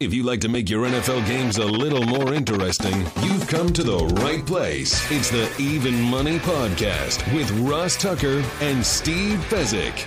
If you'd like to make your NFL games a little more interesting, you've come to the right place. It's the Even Money Podcast with Ross Tucker and Steve Fezzik.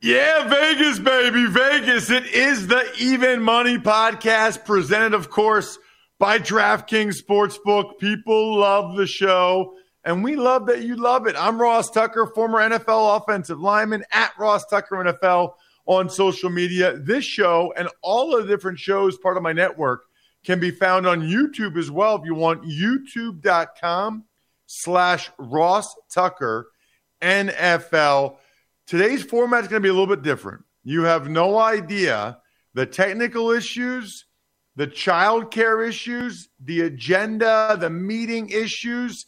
Yeah, Vegas, baby, Vegas. It is the Even Money Podcast, presented, of course, by DraftKings Sportsbook. People love the show, and we love that you love it. I'm Ross Tucker, former NFL offensive lineman at Ross Tucker NFL on social media. This show and all of the different shows, part of my network, can be found on YouTube as well. If you want, youtube.com slash Ross Tucker NFL. Today's format is going to be a little bit different. You have no idea the technical issues, the child care issues, the agenda, the meeting issues.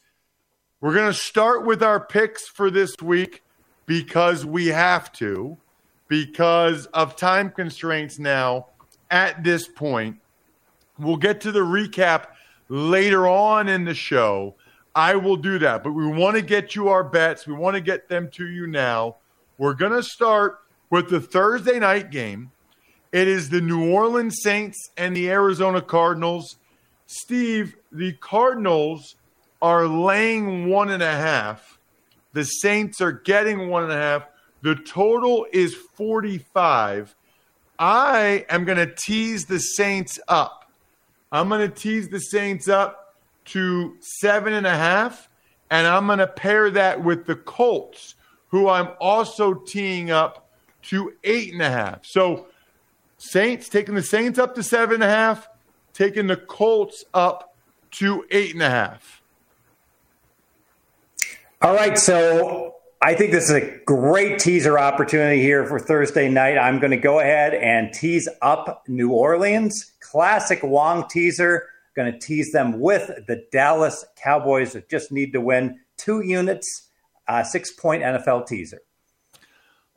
We're going to start with our picks for this week because we have to, because of time constraints now at this point. We'll get to the recap later on in the show. I will do that, but we want to get you our bets. We want to get them to you now. We're going to start with the Thursday night game. It is the New Orleans Saints and the Arizona Cardinals. Steve, the Cardinals are laying one and a half. The Saints are getting one and a half. The total is 45. I am going to tease the Saints up. I'm going to tease the Saints up to seven and a half, and I'm going to pair that with the Colts who I'm also teeing up to eight and a half. So Saints taking the Saints up to seven and a half, taking the Colts up to eight and a half. All right, so I think this is a great teaser opportunity here for Thursday night. I'm going to go ahead and tease up New Orleans. Classic Wong teaser. Going to tease them with the Dallas Cowboys that just need to win two units uh, six point NFL teaser.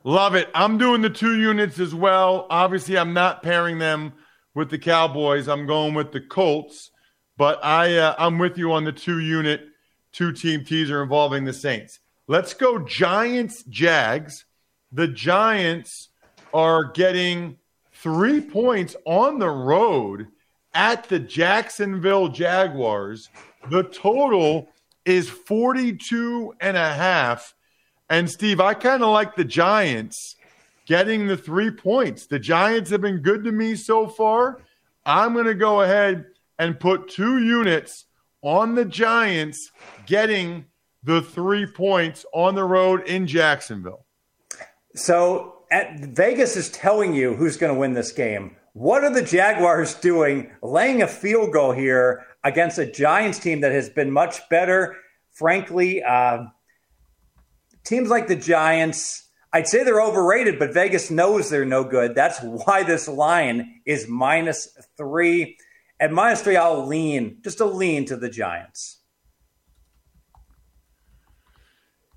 Love it. I'm doing the two units as well. Obviously, I'm not pairing them with the Cowboys. I'm going with the Colts, but I uh, I'm with you on the two unit, two team teaser involving the Saints. Let's go Giants Jags. The Giants are getting three points on the road at the Jacksonville Jaguars. The total is 42 and a half. And Steve, I kind of like the Giants getting the three points. The Giants have been good to me so far. I'm going to go ahead and put two units on the Giants getting the three points on the road in Jacksonville. So at, Vegas is telling you who's going to win this game. What are the Jaguars doing laying a field goal here against a Giants team that has been much better? Frankly, uh, teams like the Giants, I'd say they're overrated, but Vegas knows they're no good. That's why this line is minus three. At minus three, I'll lean, just a lean to the Giants.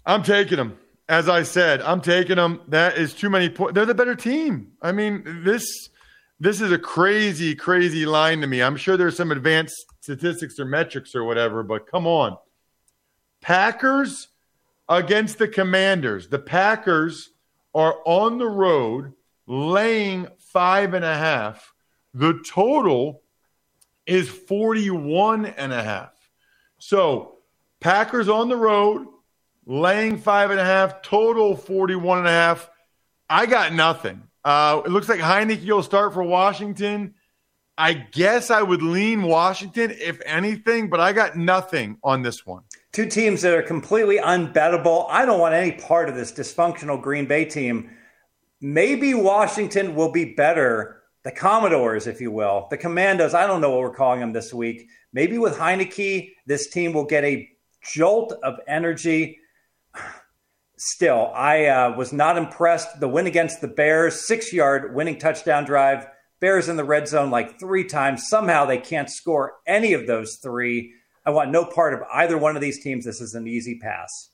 I'm taking them. As I said, I'm taking them. That is too many points. They're the better team. I mean, this this is a crazy, crazy line to me. I'm sure there's some advanced statistics or metrics or whatever, but come on. Packers against the Commanders. The Packers are on the road laying five and a half. The total is 41 and a half. So Packers on the road, laying five and a half, total 41 and a half. I got nothing. Uh, it looks like Heinicke will start for Washington. I guess I would lean Washington, if anything, but I got nothing on this one. Two teams that are completely unbettable. I don't want any part of this dysfunctional Green Bay team. Maybe Washington will be better. The Commodores, if you will, the Commandos. I don't know what we're calling them this week. Maybe with Heinicke, this team will get a jolt of energy. Still, I uh, was not impressed. The win against the Bears, six yard winning touchdown drive Bears in the red zone like three times. Somehow they can't score any of those three. I want no part of either one of these teams. This is an easy pass.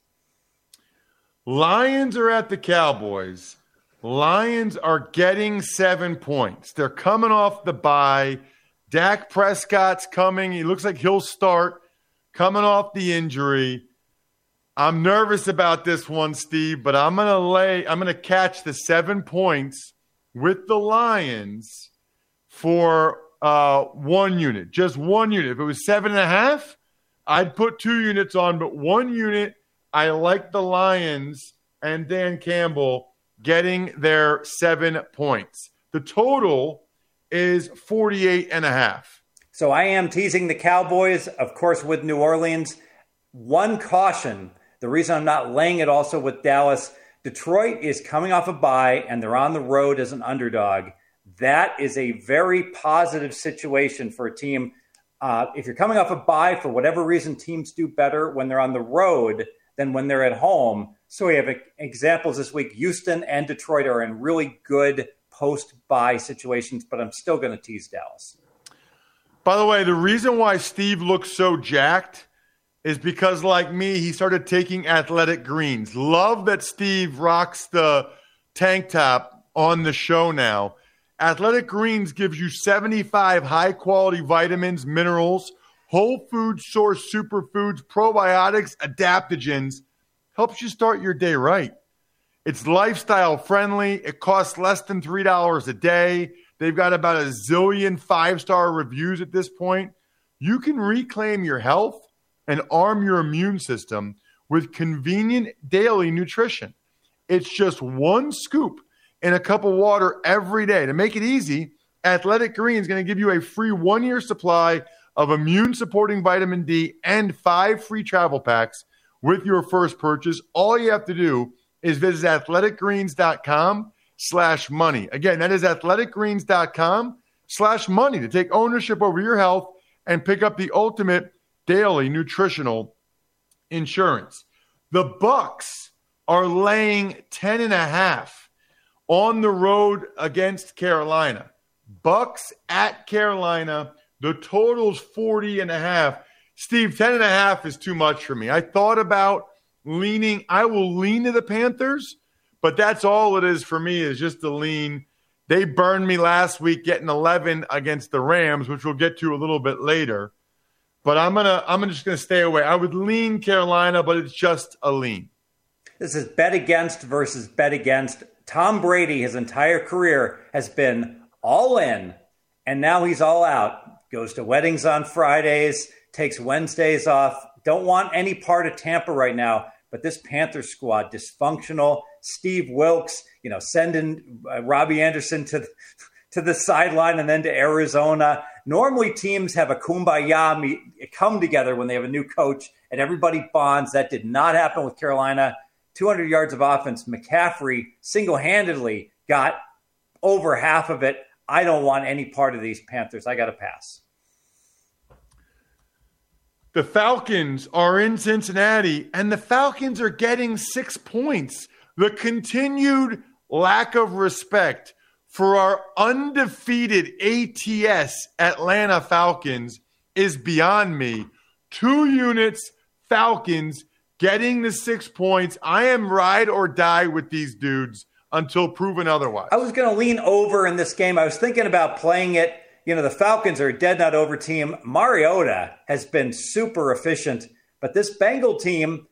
Lions are at the Cowboys. Lions are getting seven points. They're coming off the bye. Dak Prescott's coming. He looks like he'll start coming off the injury. I'm nervous about this one, Steve, but I'm going to lay, I'm going to catch the seven points with the Lions for uh, one unit, just one unit. If it was seven and a half, I'd put two units on, but one unit, I like the Lions and Dan Campbell getting their seven points. The total is 48 and a half. So I am teasing the Cowboys, of course, with New Orleans. One caution the reason I'm not laying it also with Dallas, Detroit is coming off a bye and they're on the road as an underdog that is a very positive situation for a team. Uh, if you're coming off a bye for whatever reason, teams do better when they're on the road than when they're at home. So we have examples this week. Houston and Detroit are in really good post bye situations, but I'm still going to tease Dallas. By the way, the reason why Steve looks so jacked is because, like me, he started taking athletic greens. Love that Steve rocks the tank top on the show now. Athletic Greens gives you 75 high quality vitamins, minerals, whole food source superfoods, probiotics, adaptogens. Helps you start your day right. It's lifestyle friendly. It costs less than $3 a day. They've got about a zillion five star reviews at this point. You can reclaim your health and arm your immune system with convenient daily nutrition. It's just one scoop in a cup of water every day. To make it easy, Athletic Greens is going to give you a free one year supply of immune supporting vitamin D and five free travel packs with your first purchase. All you have to do is visit athleticgreens.com slash money. Again, that is athleticgreens.com slash money to take ownership over your health and pick up the ultimate daily nutritional insurance. The Bucks are laying 10 and a half on the road against Carolina. Bucks at Carolina. The total's 40 and a half. Steve, 10 and a half is too much for me. I thought about leaning. I will lean to the Panthers, but that's all it is for me is just to lean. They burned me last week getting 11 against the Rams, which we'll get to a little bit later. But I'm gonna I'm just gonna stay away. I would lean Carolina, but it's just a lean. This is bet against versus bet against. Tom Brady, his entire career, has been all in, and now he's all out. Goes to weddings on Fridays, takes Wednesdays off. Don't want any part of Tampa right now. But this Panther squad, dysfunctional. Steve Wilks, you know, sending uh, Robbie Anderson to to the sideline and then to Arizona. Normally, teams have a kumbaya meet, come together when they have a new coach and everybody bonds. That did not happen with Carolina. 200 yards of offense. McCaffrey single handedly got over half of it. I don't want any part of these Panthers. I got to pass. The Falcons are in Cincinnati, and the Falcons are getting six points. The continued lack of respect for our undefeated ATS Atlanta Falcons is beyond me. Two units, Falcons getting the six points. I am ride or die with these dudes until proven otherwise. I was going to lean over in this game. I was thinking about playing it. You know, the Falcons are a dead not over team. Mariota has been super efficient, but this Bengal team,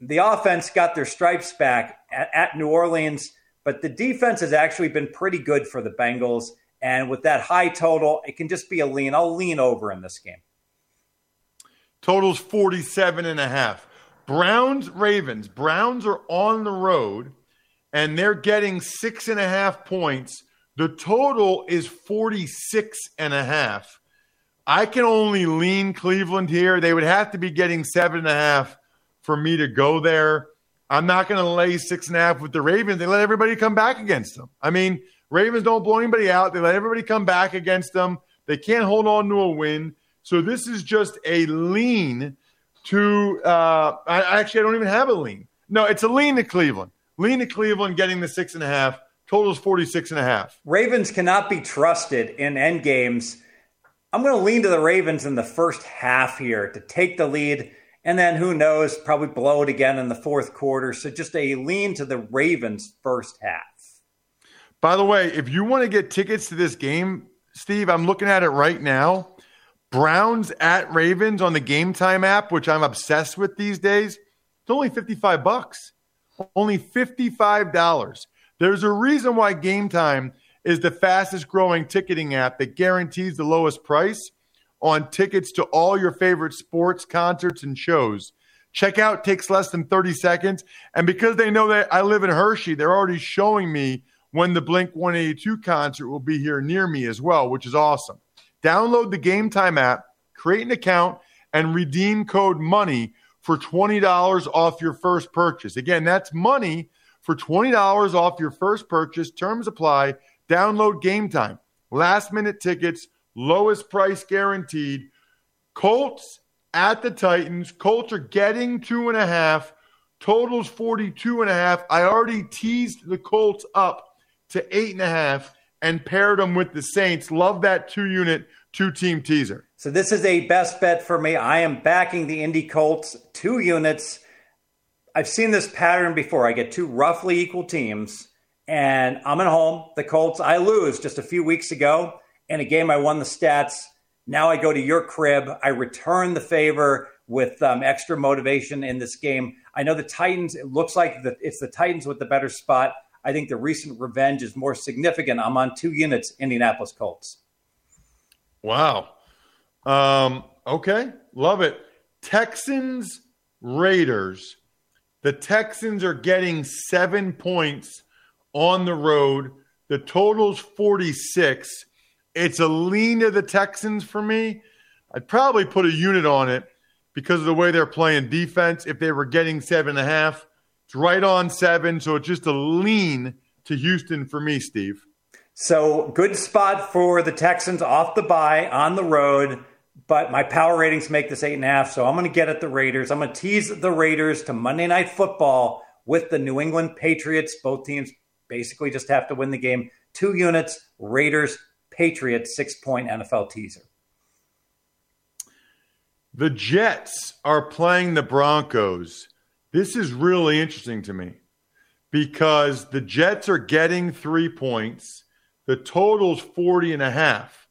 the offense got their stripes back at, at New Orleans, but the defense has actually been pretty good for the Bengals. And with that high total, it can just be a lean. I'll lean over in this game. Totals 47 and a half. Browns, Ravens. Browns are on the road and they're getting six and a half points. The total is 46 and a half. I can only lean Cleveland here. They would have to be getting seven and a half for me to go there. I'm not going to lay six and a half with the Ravens. They let everybody come back against them. I mean, Ravens don't blow anybody out. They let everybody come back against them. They can't hold on to a win. So this is just a lean to. Uh, I actually I don't even have a lean. No, it's a lean to Cleveland. Lean to Cleveland, getting the six and a half. Totals 46 and a half. Ravens cannot be trusted in end games. I'm going to lean to the Ravens in the first half here to take the lead. And then who knows, probably blow it again in the fourth quarter. So just a lean to the Ravens first half. By the way, if you want to get tickets to this game, Steve, I'm looking at it right now. Browns at Ravens on the Gametime app, which I'm obsessed with these days. It's only 55 bucks. Only $55. There's a reason why Gametime is the fastest growing ticketing app that guarantees the lowest price on tickets to all your favorite sports, concerts, and shows. Checkout takes less than 30 seconds. And because they know that I live in Hershey, they're already showing me when the Blink 182 concert will be here near me as well, which is awesome. Download the Gametime app, create an account, and redeem code MONEY for $20 off your first purchase. Again, that's money for $20 off your first purchase. Terms apply. Download Gametime. Last minute tickets, lowest price guaranteed. Colts at the Titans. Colts are getting two and a half. Totals 42 and a half. I already teased the Colts up to eight and a half and paired them with the Saints. Love that two unit, two team teaser. So this is a best bet for me. I am backing the Indy Colts, two units. I've seen this pattern before. I get two roughly equal teams, and I'm at home. The Colts, I lose just a few weeks ago. In a game, I won the stats. Now I go to your crib. I return the favor with um, extra motivation in this game. I know the Titans, it looks like the, it's the Titans with the better spot. I think the recent revenge is more significant. I'm on two units, Indianapolis Colts. Wow. Um, okay. Love it. Texans, Raiders. The Texans are getting seven points on the road. The total's 46. It's a lean to the Texans for me. I'd probably put a unit on it because of the way they're playing defense. If they were getting seven and a half, it's right on seven, so it's just a lean to Houston for me, Steve. So good spot for the Texans off the bye on the road, but my power ratings make this eight and a half. So I'm going to get at the Raiders. I'm going to tease the Raiders to Monday Night Football with the New England Patriots. Both teams basically just have to win the game. Two units, Raiders, Patriots, six point NFL teaser. The Jets are playing the Broncos. This is really interesting to me because the Jets are getting three points. The total's 40 and a half.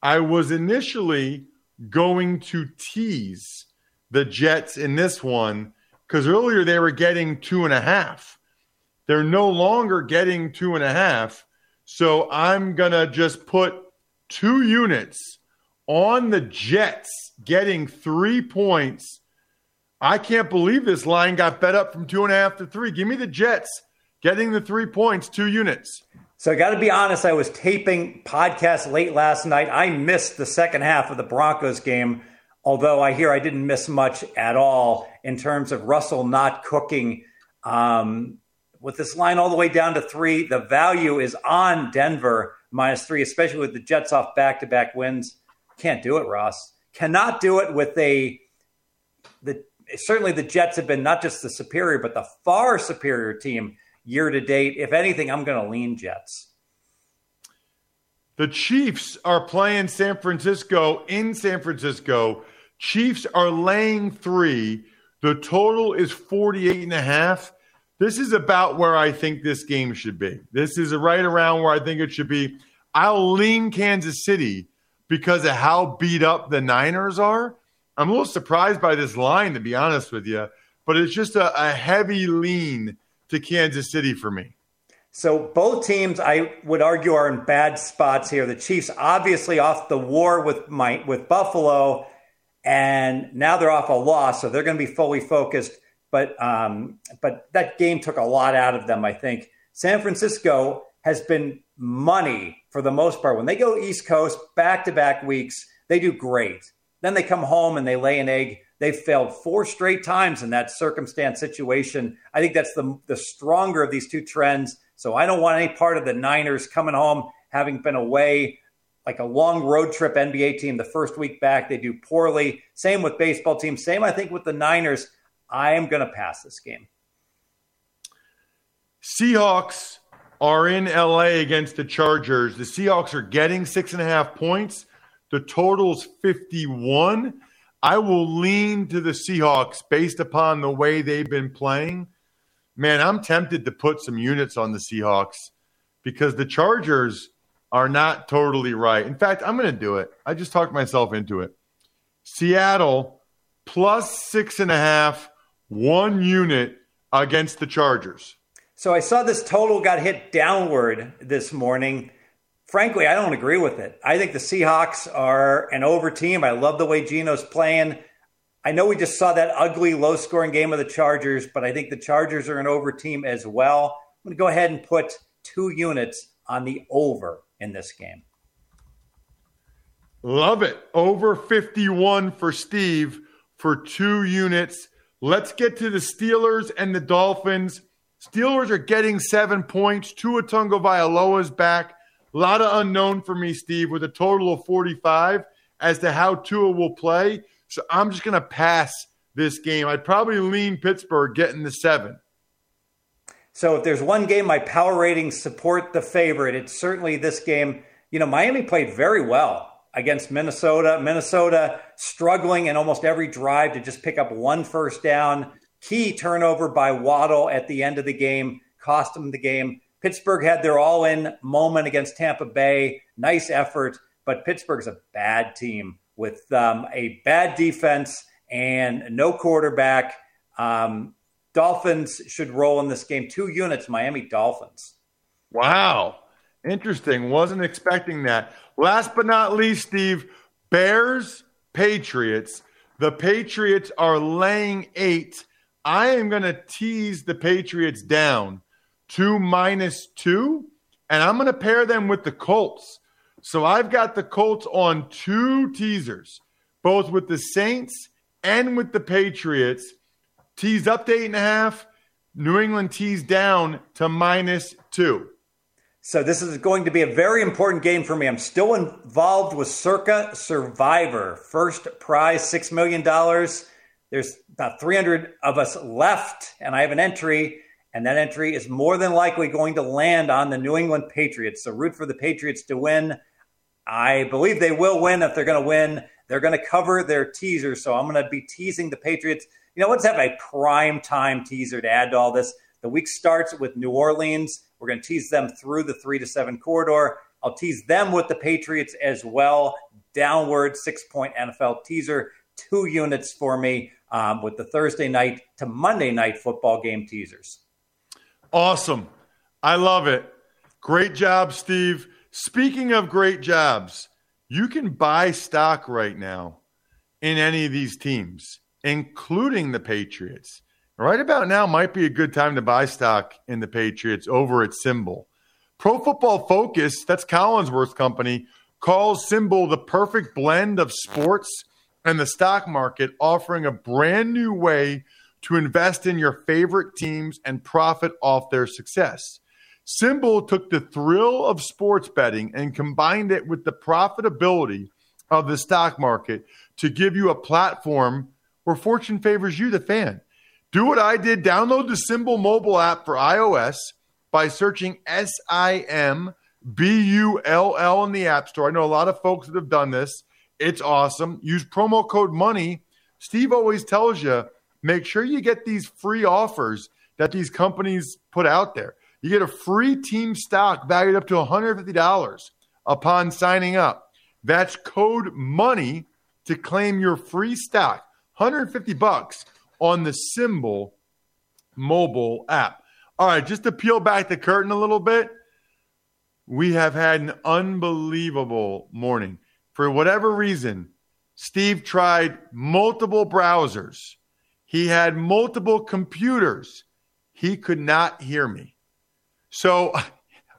I was initially going to tease the Jets in this one because earlier they were getting two and a half. They're no longer getting two and a half. So I'm going to just put two units on the Jets getting three points I can't believe this line got bet up from two and a half to three. Give me the Jets getting the three points, two units. So I got to be honest, I was taping podcast late last night. I missed the second half of the Broncos game, although I hear I didn't miss much at all in terms of Russell not cooking. Um, with this line all the way down to three, the value is on Denver minus three, especially with the Jets off back to back wins. Can't do it, Ross. Cannot do it with a the certainly the Jets have been not just the superior, but the far superior team year to date. If anything, I'm going to lean Jets. The Chiefs are playing San Francisco in San Francisco. Chiefs are laying three. The total is 48 and a half. This is about where I think this game should be. This is right around where I think it should be. I'll lean Kansas City because of how beat up the Niners are. I'm a little surprised by this line, to be honest with you, but it's just a, a heavy lean to Kansas City for me. So both teams, I would argue, are in bad spots here. The Chiefs obviously off the war with my, with Buffalo, and now they're off a loss, so they're going to be fully focused. But um, but that game took a lot out of them. I think San Francisco has been money for the most part. When they go East Coast back to back weeks, they do great. Then they come home and they lay an egg. They've failed four straight times in that circumstance situation. I think that's the the stronger of these two trends so I don't want any part of the Niners coming home having been away like a long road trip NBA team the first week back. They do poorly. Same with baseball teams. Same, I think, with the Niners. I am going to pass this game. Seahawks are in LA against the Chargers. The Seahawks are getting six and a half points. The total's 51. I will lean to the Seahawks based upon the way they've been playing man, I'm tempted to put some units on the Seahawks because the Chargers are not totally right. In fact, I'm going to do it. I just talked myself into it. Seattle plus six and a half, one unit against the Chargers. So I saw this total got hit downward this morning. Frankly, I don't agree with it. I think the Seahawks are an over team. I love the way Geno's playing. I know we just saw that ugly, low scoring game of the Chargers, but I think the Chargers are an over team as well. I'm going to go ahead and put two units on the over in this game. Love it. Over 51 for Steve for two units. Let's get to the Steelers and the Dolphins. Steelers are getting seven points. Tua Tagovailoa's back. A lot of unknown for me, Steve, with a total of 45 as to how Tua will play. So I'm just going to pass this game. I'd probably lean Pittsburgh getting the seven. So if there's one game my power ratings support the favorite, it's certainly this game. You know, Miami played very well against Minnesota. Minnesota struggling in almost every drive to just pick up one first down. Key turnover by Waddle at the end of the game cost them the game. Pittsburgh had their all in moment against Tampa Bay. Nice effort, but Pittsburgh's a bad team with um, a bad defense and no quarterback. Um, Dolphins should roll in this game. Two units, Miami Dolphins. Wow. Interesting. Wasn't expecting that. Last but not least, Steve, Bears, Patriots. The Patriots are laying eight. I am going to tease the Patriots down to minus two, and I'm going to pair them with the Colts. So I've got the Colts on two teasers, both with the Saints and with the Patriots. Teased up to eight and a half. New England teased down to minus two. So this is going to be a very important game for me. I'm still involved with Circa Survivor. First prize, $6 million. There's about 300 of us left, and I have an entry, and that entry is more than likely going to land on the New England Patriots. So root for the Patriots to win. I believe they will win if they're going to win. They're going to cover their teaser. So I'm going to be teasing the Patriots. You know, let's have a prime time teaser to add to all this. The week starts with New Orleans. We're going to tease them through the three to seven corridor. I'll tease them with the Patriots as well. Downward six point NFL teaser, two units for me um, with the Thursday night to Monday night football game teasers. Awesome. I love it. Great job, Steve. Speaking of great jobs, you can buy stock right now in any of these teams, including the Patriots. Right about now might be a good time to buy stock in the Patriots over at SimBull. Pro Football Focus, that's Collinsworth's company, calls SimBull the perfect blend of sports and the stock market, offering a brand new way to invest in your favorite teams and profit off their success. Symbol took the thrill of sports betting and combined it with the profitability of the stock market to give you a platform where fortune favors you, the fan. Do what I did download the SimBull mobile app for iOS by searching S I M B U L L in the App Store. I know a lot of folks that have done this. It's awesome. Use promo code MONEY. Steve always tells you make sure you get these free offers that these companies put out there. You get a free team stock valued up to $150 upon signing up. That's code MONEY to claim your free stock. 150 bucks on the SimBull mobile app. All right, just to peel back the curtain a little bit, we have had an unbelievable morning. For whatever reason, Steve tried multiple browsers. He had multiple computers. He could not hear me. So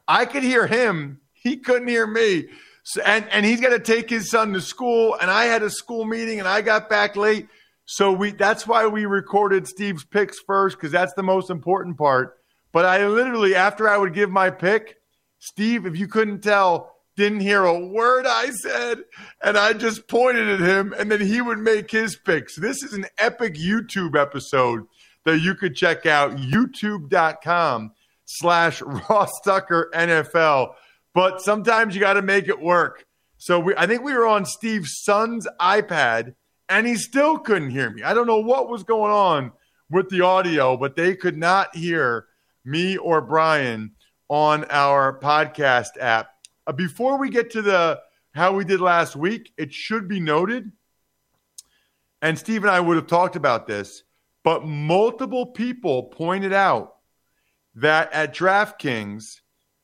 I could hear him. He couldn't hear me. So, and, and he's got to take his son to school. And I had a school meeting and I got back late. So we that's why we recorded Steve's picks first, because that's the most important part. But I literally, after I would give my pick, Steve, if you couldn't tell, didn't hear a word I said. And I just pointed at him, and then he would make his picks. This is an epic YouTube episode that you could check out, youtube.com slash Ross Tucker NFL. But sometimes you got to make it work. So we, I think we were on Steve's son's iPad, and he still couldn't hear me. I don't know what was going on with the audio, but they could not hear me or Brian on our podcast app. Uh, before we get to the how we did last week, it should be noted, and Steve and I would have talked about this, but multiple people pointed out that at DraftKings,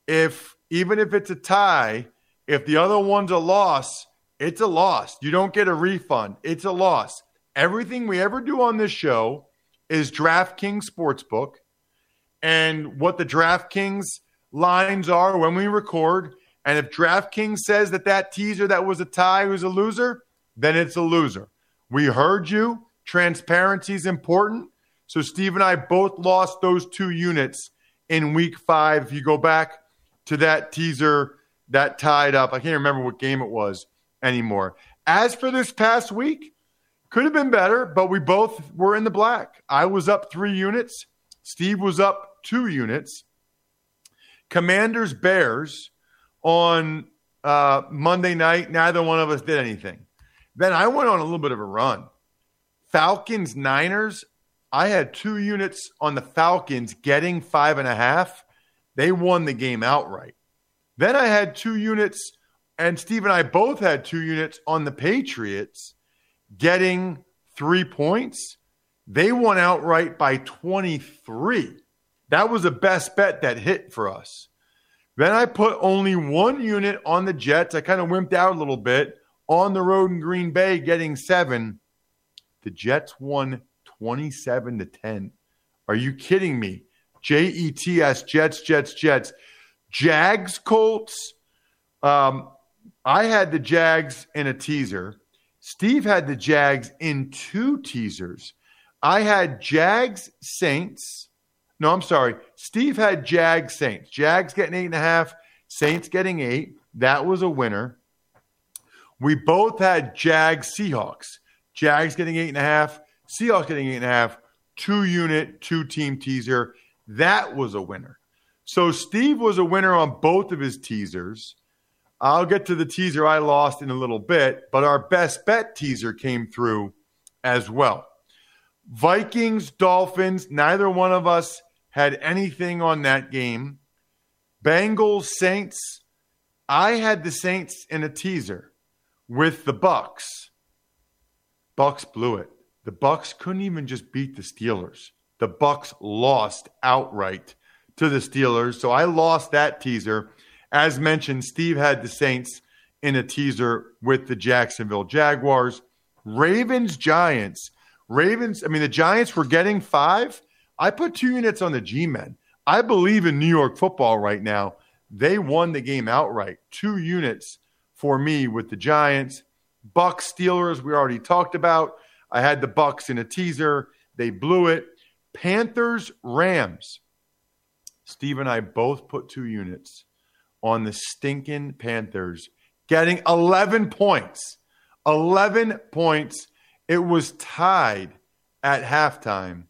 if even if it's a tie, if the other one's a loss, it's a loss. You don't get a refund. It's a loss. Everything we ever do on this show is DraftKings Sportsbook. And what the DraftKings lines are when we record. And if DraftKings says that that teaser that was a tie was a loser, then it's a loser. We heard you. Transparency is important. So Steve and I both lost those two units in week five. If you go back to that teaser that tied up, I can't remember what game it was anymore. As for this past week, could have been better, but we both were in the black. I was up three units. Steve was up two units. Commanders Bears on uh, Monday night. Neither one of us did anything. Then I went on a little bit of a run. Falcons Niners. I had two units on the Falcons getting five and a half. They won the game outright. Then I had two units, and Steve and I both had two units on the Patriots getting three points. They won outright by 23. That was the best bet that hit for us. Then I put only one unit on the Jets. I kind of wimped out a little bit on the road in Green Bay, getting seven. The Jets won 27 to 10. Are you kidding me? J E T S, Jets, Jets, Jets. Jags, Colts. Um, I had the Jags in a teaser. Steve had the Jags in two teasers. I had Jags, Saints. No, I'm sorry. Steve had Jags Saints. Jags getting eight and a half, Saints getting eight. That was a winner. We both had Jags Seahawks. Jags getting eight and a half, Seahawks getting eight and a half, two unit, two team teaser. That was a winner. So Steve was a winner on both of his teasers. I'll get to the teaser I lost in a little bit, but our best bet teaser came through as well. Vikings, Dolphins, neither one of us had anything on that game. Bengals, Saints. I had the Saints in a teaser with the Bucks. Bucks blew it. The Bucks couldn't even just beat the Steelers. The Bucks lost outright to the Steelers. So I lost that teaser. As mentioned, Steve had the Saints in a teaser with the Jacksonville Jaguars. Ravens, Giants. Ravens, I mean, the Giants were getting five. I put two units on the G men. I believe in New York football right now. They won the game outright. Two units for me with the Giants. Bucks Steelers, we already talked about. I had the Bucks in a teaser. They blew it. Panthers Rams. Steve and I both put two units on the stinking Panthers, getting 11 points. 11 points. It was tied at halftime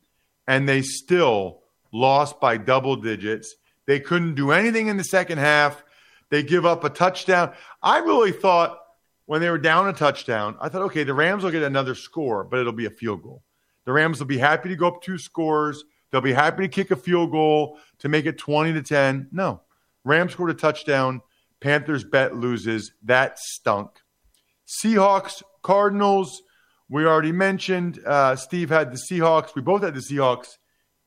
and they still lost by double digits. They couldn't do anything in the second half. They give up a touchdown. I really thought when they were down a touchdown, I thought, okay, the Rams will get another score, but it'll be a field goal. The Rams will be happy to go up two scores. They'll be happy to kick a field goal to make it 20 to 10. No. Rams scored a touchdown. Panthers bet loses. That stunk. Seahawks, Cardinals. We already mentioned uh, Steve had the Seahawks. We both had the Seahawks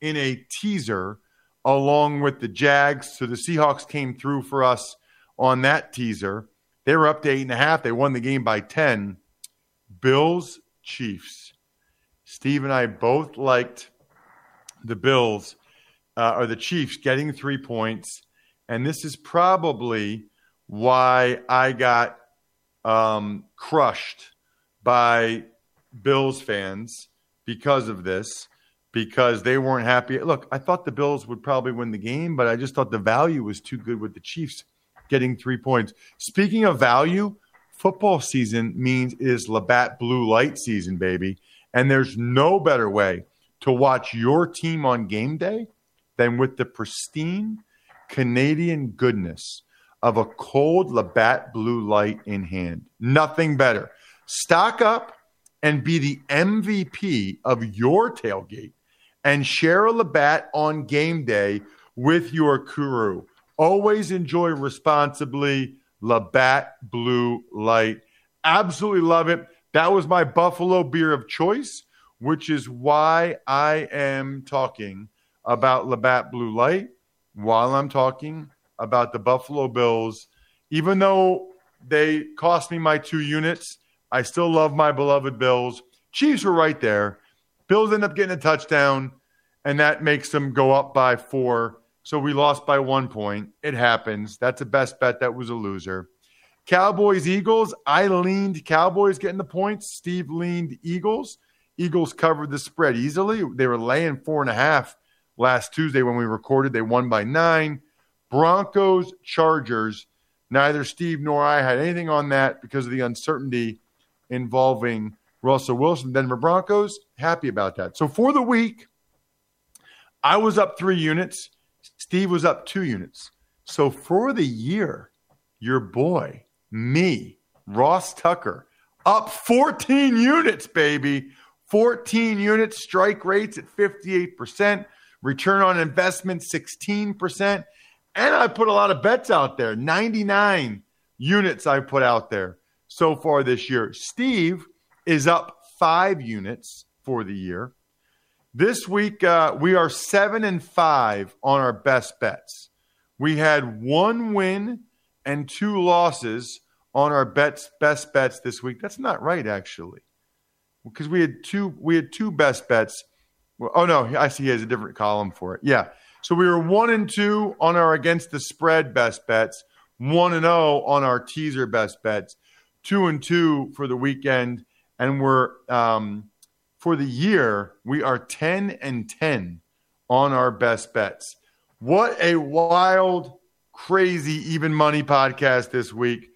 in a teaser along with the Jags. So the Seahawks came through for us on that teaser. They were up to eight and a half. They won the game by 10. Bills, Chiefs. Steve and I both liked the Bills uh, or the Chiefs getting three points. And this is probably why I got um, crushed by Bills fans because of this, because they weren't happy. Look, I thought the Bills would probably win the game, but I just thought the value was too good with the Chiefs getting three points. Speaking of value, football season means it is Labatt Blue Light season, baby. And there's no better way to watch your team on game day than with the pristine Canadian goodness of a cold Labatt Blue Light in hand. Nothing better. Stock up and be the MVP of your tailgate and share a Labatt on game day with your crew. Always enjoy responsibly. Labatt Blue Light. Absolutely love it. That was my Buffalo beer of choice, which is why I am talking about Labatt Blue Light while I'm talking about the Buffalo Bills. Even though they cost me my two units, I still love my beloved Bills. Chiefs were right there. Bills end up getting a touchdown, and that makes them go up by four. So we lost by one point. It happens. That's a best bet. That was a loser. Cowboys, Eagles. I leaned Cowboys getting the points. Steve leaned Eagles. Eagles covered the spread easily. They were laying four and a half last Tuesday when we recorded. They won by nine. Broncos, Chargers. Neither Steve nor I had anything on that because of the uncertainty involving Russell Wilson. Denver Broncos, happy about that. So for the week, I was up three units. Steve was up two units. So for the year, your boy, me, Ross Tucker, up 14 units, baby. 14 units, strike rates at 58%, return on investment 16%. And I put a lot of bets out there 99 units I put out there so far this year. Steve is up five units for the year. This week, uh, we are seven and five on our best bets. We had one win and two losses on our bets best bets this week. That's not right, actually, because we had two we had two best bets. Well, oh no, I see he has a different column for it. Yeah, so we were one and two on our against the spread best bets, one and zero oh on our teaser best bets, two and two for the weekend, and we're um, for the year, we are 10 and 10 on our best bets. What a wild, crazy, even money podcast this week.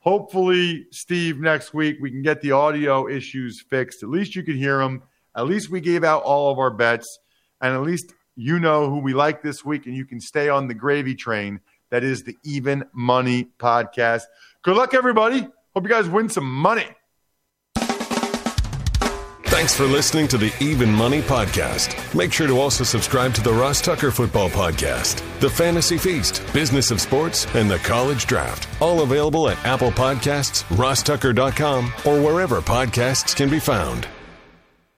Hopefully, Steve, next week we can get the audio issues fixed. At least you can hear them. At least we gave out all of our bets. And at least you know who we like this week and you can stay on the gravy train. That is the Even Money Podcast. Good luck, everybody. Hope you guys win some money. Thanks for listening to the Even Money Podcast. Make sure to also subscribe to the Ross Tucker Football Podcast, The Fantasy Feast, Business of Sports, and The College Draft. All available at Apple Podcasts, rosstucker.com, or wherever podcasts can be found.